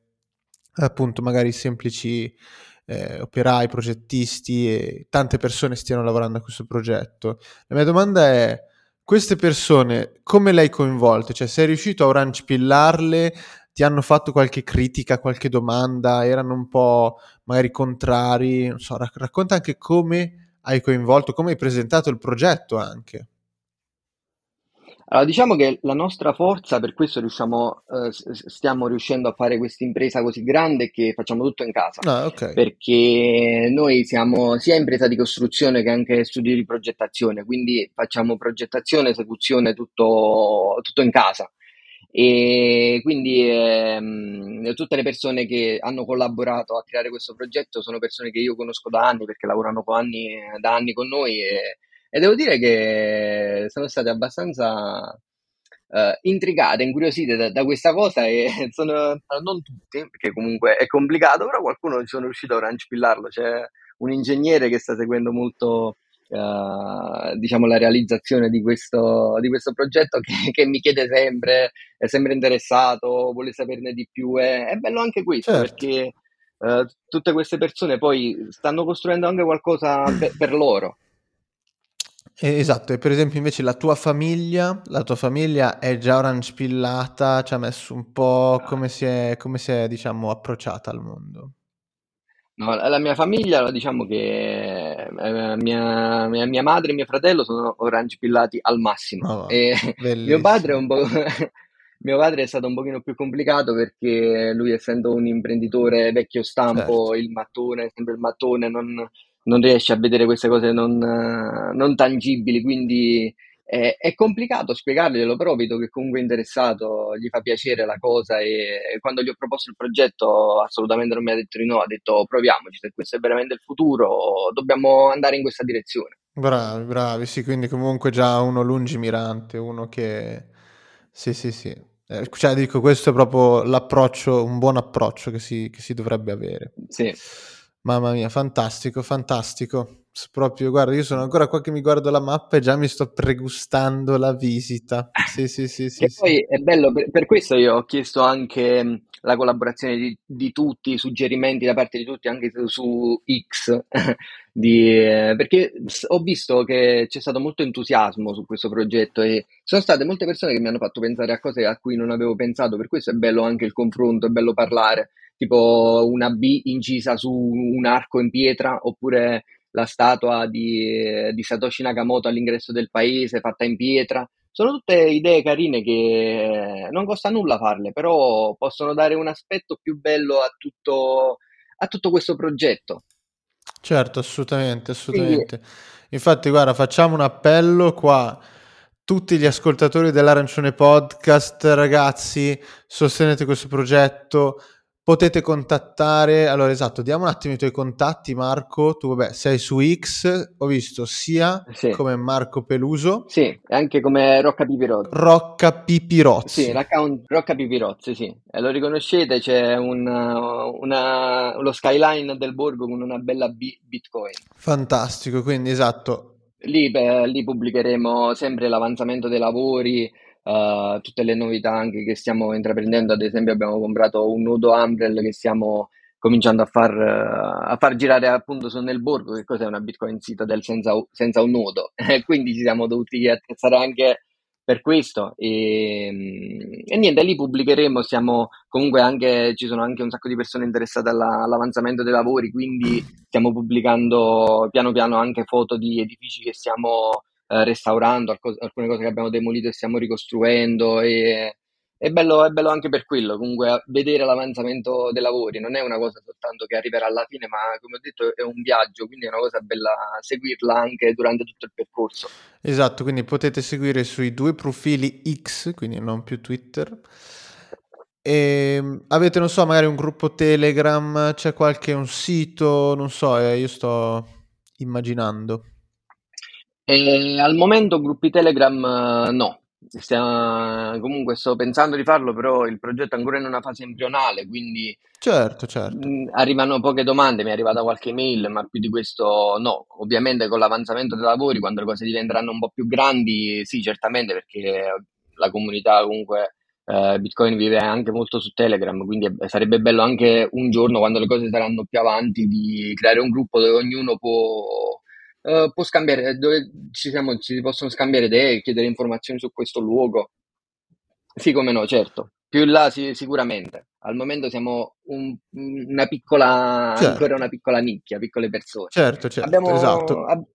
appunto magari semplici eh, operai, progettisti e tante persone stiano lavorando a questo progetto. La mia domanda è, queste persone come le hai coinvolte? Cioè sei riuscito a orange-pillarle? Ti hanno fatto qualche critica, qualche domanda? Erano un po' magari contrari? Non so, racconta anche come hai coinvolto, come hai presentato il progetto anche. Allora, diciamo che la nostra forza, per questo riusciamo, eh, stiamo riuscendo a fare questa impresa così grande che facciamo tutto in casa. Ah, okay. Perché noi siamo sia impresa di costruzione che anche studio di progettazione, quindi facciamo progettazione, esecuzione tutto, tutto in casa. E quindi ehm, tutte le persone che hanno collaborato a creare questo progetto sono persone che io conosco da anni perché lavorano anni, da anni con noi e, e devo dire che sono state abbastanza uh, intrigate, incuriosite da, da, questa cosa e sono, non tutti, perché comunque è complicato, però qualcuno ci sono riuscito a rancipillarlo. C'è un ingegnere che sta seguendo molto Uh, diciamo la realizzazione di questo, di questo progetto che, che, mi chiede sempre, è sempre interessato, vuole saperne di più. È, è bello anche questo certo. perché uh, tutte queste persone poi stanno costruendo anche qualcosa per, per loro. Esatto, e per esempio invece la tua famiglia, la tua famiglia è già orange pillata, ci ha messo un po' come si è, come si è diciamo, approcciata al mondo. No, la mia famiglia, diciamo che eh, mia, mia, mia madre e mio fratello sono orange pillati al massimo. Oh, e mio padre è un po'... mio padre è stato un pochino più complicato perché lui essendo un imprenditore vecchio stampo, certo. il mattone, sempre il mattone, non, non riesce a vedere queste cose non, non tangibili, quindi è, è, complicato spiegarglielo, però vedo che comunque è interessato, gli fa piacere la cosa e quando gli ho proposto il progetto assolutamente non mi ha detto di no, ha detto proviamoci, se questo è veramente il futuro dobbiamo andare in questa direzione. Bravi, bravi, sì, quindi comunque già uno lungimirante, uno che... Sì, sì, sì. Eh, cioè, dico, questo è proprio l'approccio, un buon approccio che si, che si dovrebbe avere. Sì. Mamma mia, fantastico, fantastico. Proprio, guarda, io sono ancora qua che mi guardo la mappa e già mi sto pregustando la visita. Sì, sì, sì, sì. E sì. poi è bello, per, per, questo io ho chiesto anche la collaborazione di, di, tutti, suggerimenti da parte di tutti, anche su X, di, eh, perché ho visto che c'è stato molto entusiasmo su questo progetto e sono state molte persone che mi hanno fatto pensare a cose a cui non avevo pensato, per questo è bello anche il confronto, è bello parlare tipo una B incisa su un arco in pietra, oppure la statua di, di Satoshi Nakamoto all'ingresso del paese fatta in pietra. Sono tutte idee carine che non costa nulla farle, però possono dare un aspetto più bello a tutto, a tutto questo progetto. Certo, assolutamente, assolutamente. Quindi... Infatti, guarda, facciamo un appello qua tutti gli ascoltatori dell'Arancione Podcast, ragazzi, sostenete questo progetto, potete contattare. Allora, esatto, diamo un attimo i tuoi contatti, Marco. Tu, vabbè, sei su X, ho visto sia sì. come Marco Peluso, sì, anche come Rocca Pipirozzi. Rocca Pipirozzi. Sì, l'account Rocca Pipirozzi, sì. E lo riconoscete, c'è un, una, lo skyline del borgo con una bella B- Bitcoin. Fantastico, quindi esatto. Lì, lì pubblicheremo sempre l'avanzamento dei lavori, uh, tutte le novità anche che stiamo intraprendendo. Ad esempio, abbiamo comprato un nudo Umbrel che stiamo cominciando a far, uh, a far girare appunto su nel borgo. Che cos'è una Bitcoin Citadel senza, senza un nodo? Quindi ci siamo dovuti attrezzare anche per questo e, e, niente lì pubblicheremo siamo comunque anche ci sono anche un sacco di persone interessate alla, all'avanzamento dei lavori quindi stiamo pubblicando piano piano anche foto di edifici che stiamo eh, restaurando, alcune cose che abbiamo demolito e stiamo ricostruendo e è bello, è bello anche per quello, comunque vedere l'avanzamento dei lavori, non è una cosa soltanto che arriverà alla fine, ma come ho detto è un viaggio, quindi è una cosa bella seguirla anche durante tutto il percorso. Esatto, quindi potete seguire sui due profili X, quindi non più Twitter. E ehm, avete, non so, magari un gruppo Telegram, c'è qualche un sito, non so, eh, io sto immaginando. E al momento gruppi Telegram no, stiamo, comunque sto pensando di farlo, però il progetto è ancora in una fase embrionale, quindi Certo, certo. mh, arrivano poche domande, mi è arrivata qualche mail, ma più di questo no. Ovviamente con l'avanzamento dei lavori, quando le cose diventeranno un po' più grandi, sì, certamente, perché la comunità comunque eh, Bitcoin vive anche molto su Telegram, quindi sarebbe bello anche un giorno, quando le cose saranno più avanti, di creare un gruppo dove ognuno può, eh, può scambiare, dove ci siamo, ci si possono scambiare idee, chiedere informazioni su questo luogo. Sì, come no, certo. Più in là sì, sicuramente. Al momento siamo un- una piccola, ancora Certo, una piccola nicchia, piccole persone. certo, certo, Abbiamo, esatto. ab-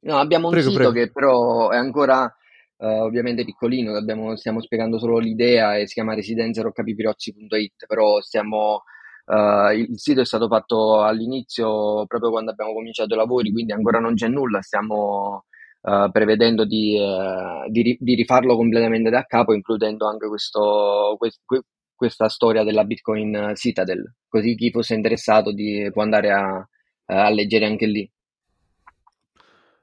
no, abbiamo un Prego, sito prego. che però è ancora eh, ovviamente piccolino, abbiamo- stiamo spiegando solo l'idea e si chiama residenzeroccapipirozzi.it, però stiamo, eh, il sito è stato fatto all'inizio proprio quando abbiamo cominciato i lavori, quindi ancora non c'è nulla, stiamo eh, prevedendo di, eh, di di rifarlo completamente da capo, includendo anche questo, que- que- questa storia della Bitcoin Citadel, così chi fosse interessato di- può andare a, a leggere anche lì.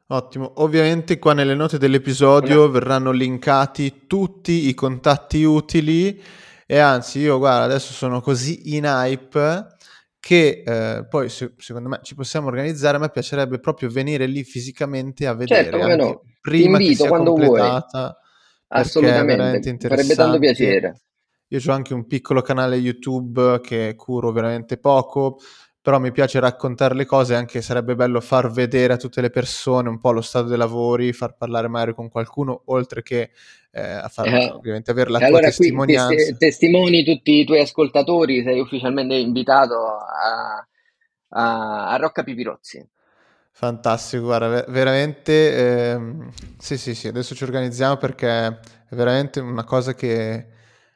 Ottimo. Ovviamente qua nelle note dell'episodio verranno linkati tutti i contatti utili e anzi io guarda adesso sono così in hype che eh, poi se- secondo me ci possiamo organizzare, a me piacerebbe proprio venire lì fisicamente a Certo, vedere come no, anche ti prima che invito sia vuoi, completata veramente assolutamente, farebbe tanto piacere. Io ho anche un piccolo canale YouTube che curo veramente poco, però mi piace raccontare le cose, anche sarebbe bello far vedere a tutte le persone un po' lo stato dei lavori, far parlare magari con qualcuno, oltre che eh, a far Eh, ovviamente avere la E tua allora qui testi- testimonianza. testimoni tutti i tuoi ascoltatori, sei ufficialmente invitato a, a, a Rocca Pipirozzi. Fantastico, guarda, ve- veramente, ehm, sì, sì, sì, adesso ci organizziamo perché è veramente una cosa che,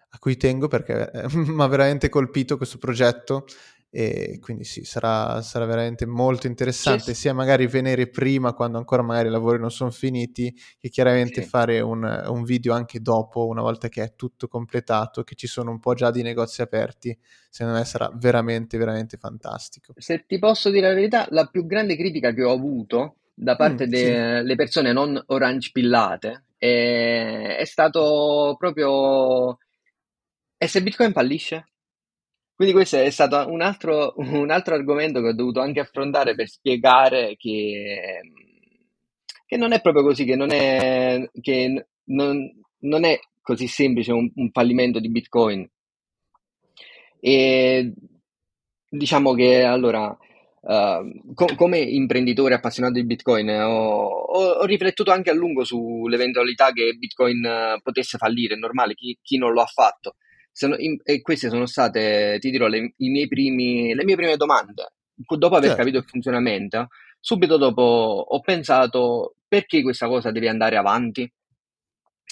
a cui tengo perché mi ha veramente colpito questo progetto e quindi sì, sarà, sarà veramente molto Sì, interessante sì. sia magari venire prima quando ancora magari i lavori non sono finiti che chiaramente Sì. fare un, un video anche dopo, una volta che è tutto completato, che ci sono un po' già di negozi aperti, secondo me sarà veramente, veramente fantastico. Se ti posso dire la verità, la più grande critica che ho avuto da Mm, parte sì, delle persone non orange pillate è, è stato proprio E se Bitcoin fallisce? Quindi questo è stato un altro, un altro argomento che ho dovuto anche affrontare per spiegare che, che non è proprio così, che non è, che non, non è così semplice un, un fallimento di Bitcoin. E diciamo che allora, eh, co- come imprenditore appassionato di Bitcoin, eh, ho, ho- ho riflettuto anche a lungo sull'eventualità che Bitcoin eh, potesse fallire. È normale, chi, chi non lo ha fatto. Sono- in- e queste sono state, ti dirò, le, i miei primi, le mie prime domande. Dopo aver capito certo. il funzionamento, subito dopo ho pensato perché questa cosa deve andare avanti.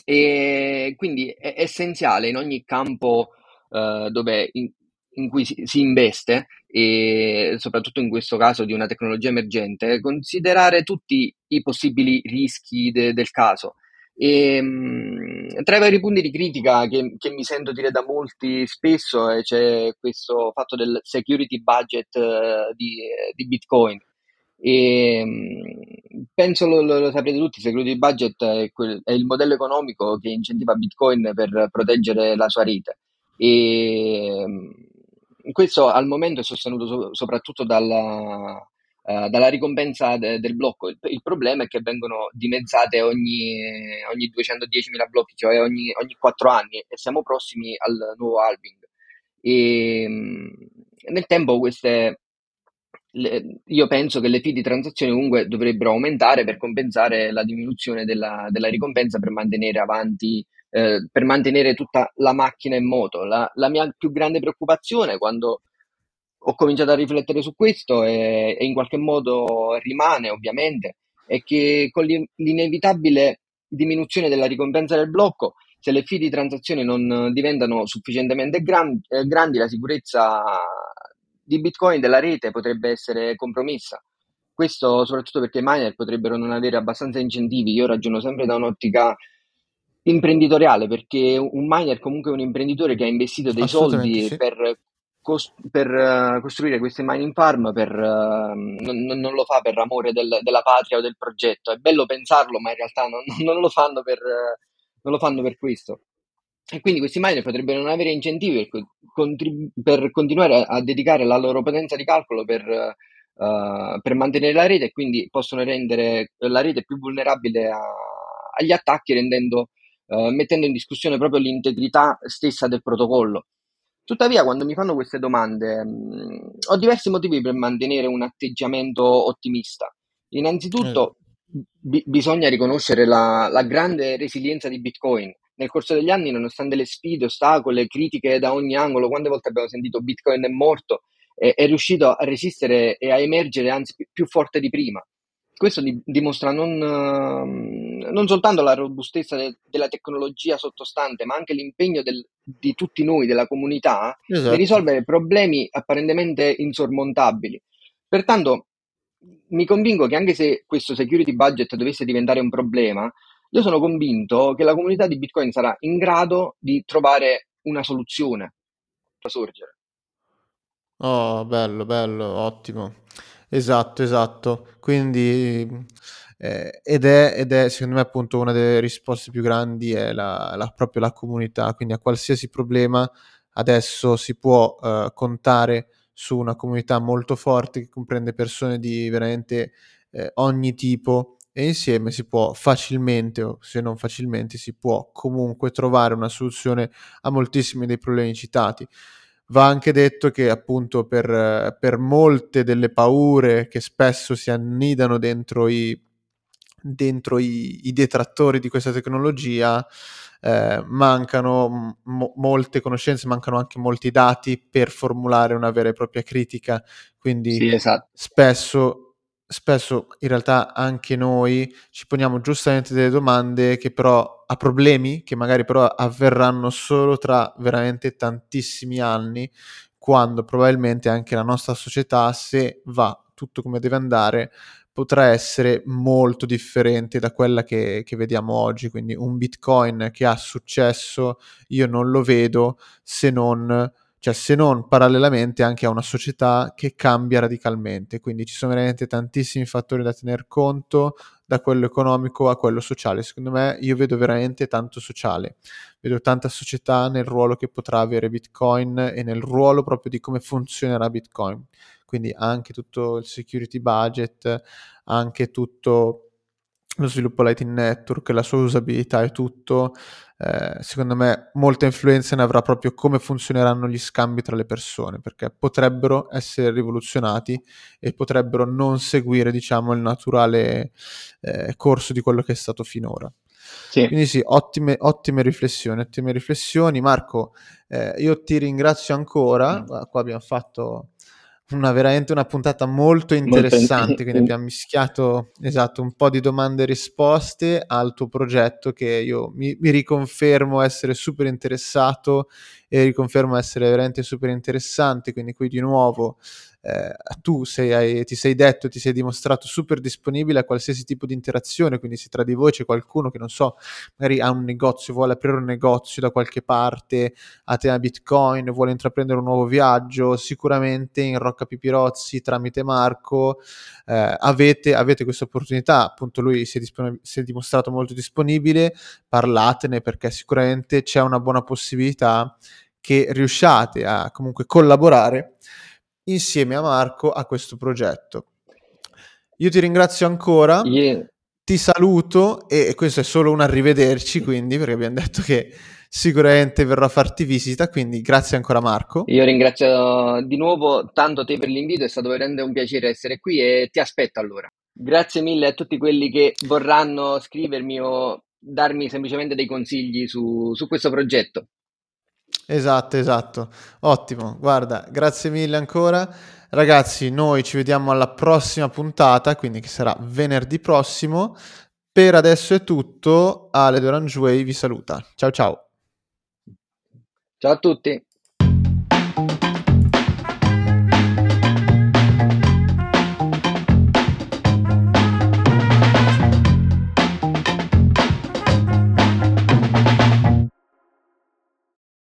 E quindi è essenziale in ogni campo eh, dove in, in cui si, si investe, e soprattutto in questo caso di una tecnologia emergente, considerare tutti i possibili rischi de- del caso. E, mh, tra i vari punti di critica che, che mi sento dire da molti spesso eh, c'è questo fatto del security budget eh, di, di Bitcoin. E, mh, penso lo, lo, saprete tutti, security budget è, quel- è il modello economico che incentiva Bitcoin per proteggere la sua rete. E mh, questo al momento è sostenuto so- soprattutto dalla, eh, dalla ricompensa de- del blocco. Il, il problema è che vengono dimezzate ogni, ogni 210.000 blocchi, cioè ogni, ogni 4 anni, e siamo prossimi al nuovo halving. E, mh, nel tempo queste le- io penso che le fee di transazione comunque dovrebbero aumentare per compensare la diminuzione della, della ricompensa per mantenere avanti, eh, per mantenere tutta la macchina in moto. La, la mia più grande preoccupazione quando ho cominciato a riflettere su questo e, e in qualche modo rimane ovviamente, è che con l'in- l'inevitabile diminuzione della ricompensa del blocco, se le fee di transazione non diventano sufficientemente gran- eh, grandi, la sicurezza di Bitcoin della rete potrebbe essere compromessa. Questo soprattutto perché i miner potrebbero non avere abbastanza incentivi. Io ragiono sempre da un'ottica imprenditoriale, perché un miner comunque è un imprenditore che ha investito dei soldi sì. per, cos- per, eh, costruire queste mining farm, per, eh, non, non- lo fa per amore del- della patria o del progetto. È bello pensarlo, ma in realtà non, non lo fanno per, non lo fanno per questo. E quindi questi miner potrebbero non avere incentivi per, contrib- per continuare a, a, dedicare la loro potenza di calcolo per, uh, per, mantenere la rete e quindi possono rendere la rete più vulnerabile a, agli attacchi, rendendo, uh, mettendo in discussione proprio l'integrità stessa del protocollo. Tuttavia, quando mi fanno queste domande, mh, mm, ho diversi motivi per mantenere un atteggiamento ottimista. Innanzitutto, eh. b- bisogna riconoscere la, la grande resilienza di Bitcoin nel corso degli anni, nonostante le sfide, ostacoli, critiche da ogni angolo, quante volte abbiamo sentito Bitcoin è morto, è, è riuscito a resistere e a emergere anzi più, più forte di prima. Questo di, dimostra non, uh, non, soltanto la robustezza de, della tecnologia sottostante, ma anche l'impegno del, di tutti noi, della comunità, esatto. di risolvere problemi apparentemente insormontabili. Pertanto, mi convinco che anche se questo security budget dovesse diventare un problema, io sono convinto che la comunità di Bitcoin sarà in grado di trovare una soluzione per sorgere. Oh, bello, bello, ottimo. Esatto, esatto. Quindi, eh, ed, è, ed è, secondo me, appunto una delle risposte più grandi è la, la, proprio la comunità. Quindi a qualsiasi problema adesso si può uh, contare su una comunità molto forte che comprende persone di veramente eh, ogni tipo e insieme si può facilmente, o se non facilmente, si può comunque trovare una soluzione a moltissimi dei problemi citati. Va anche detto che appunto per, per molte delle paure che spesso si annidano dentro i, dentro i, i detrattori di questa tecnologia, eh, mancano m- molte conoscenze, mancano anche molti dati per formulare una vera e propria critica. Quindi sì, esatto. spesso spesso in realtà anche noi ci poniamo giustamente delle domande che però a problemi che magari però avverranno solo tra veramente tantissimi anni quando probabilmente anche la nostra società se va tutto come deve andare potrà essere molto differente da quella che, che vediamo oggi. Quindi un bitcoin che ha successo io non lo vedo se non cioè se non parallelamente anche a una società che cambia radicalmente. Quindi ci sono veramente tantissimi fattori da tener conto, da quello economico a quello sociale. Secondo me io vedo veramente tanto sociale, vedo tanta società nel ruolo che potrà avere Bitcoin e nel ruolo proprio di come funzionerà Bitcoin. Quindi anche tutto il security budget, anche tutto lo sviluppo Lightning Network, la sua usabilità e tutto, eh, secondo me molta influenza ne avrà proprio come funzioneranno gli scambi tra le persone, perché potrebbero essere rivoluzionati e potrebbero non seguire, diciamo, il naturale eh, corso di quello che è stato finora. Sì. Quindi sì, ottime, ottime riflessioni, ottime riflessioni. Marco, eh, io ti ringrazio ancora, mm. qua abbiamo fatto una, veramente una puntata molto interessante, quindi abbiamo mischiato esatto, un po' di domande e risposte al tuo progetto che io mi, mi riconfermo essere super interessato e riconfermo essere veramente super interessante, quindi qui di nuovo eh, tu sei, ti sei detto, ti sei dimostrato super disponibile a qualsiasi tipo di interazione, quindi se tra di voi c'è qualcuno che non so, magari ha un negozio, vuole aprire un negozio da qualche parte, a tema Bitcoin, vuole intraprendere un nuovo viaggio, sicuramente in Rocca Pipirozzi tramite Marco eh, avete, avete questa opportunità, appunto lui si è, dispon- si è dimostrato molto disponibile, parlatene perché sicuramente c'è una buona possibilità che riusciate a comunque collaborare insieme a Marco a questo progetto. Io ti ringrazio ancora, yeah. ti saluto e questo è solo un arrivederci, quindi perché abbiamo detto che sicuramente verrò a farti visita, quindi grazie ancora Marco. Io ringrazio di nuovo tanto te per l'invito, è stato veramente un piacere essere qui e ti aspetto allora. Grazie mille a tutti quelli che vorranno scrivermi o darmi semplicemente dei consigli su, su questo progetto. Esatto, esatto. Ottimo. Guarda, grazie mille ancora. Ragazzi, noi ci vediamo alla prossima puntata, quindi che sarà venerdì prossimo. Per adesso è tutto. Ale Dorangiuei vi saluta. Ciao ciao. Ciao a tutti.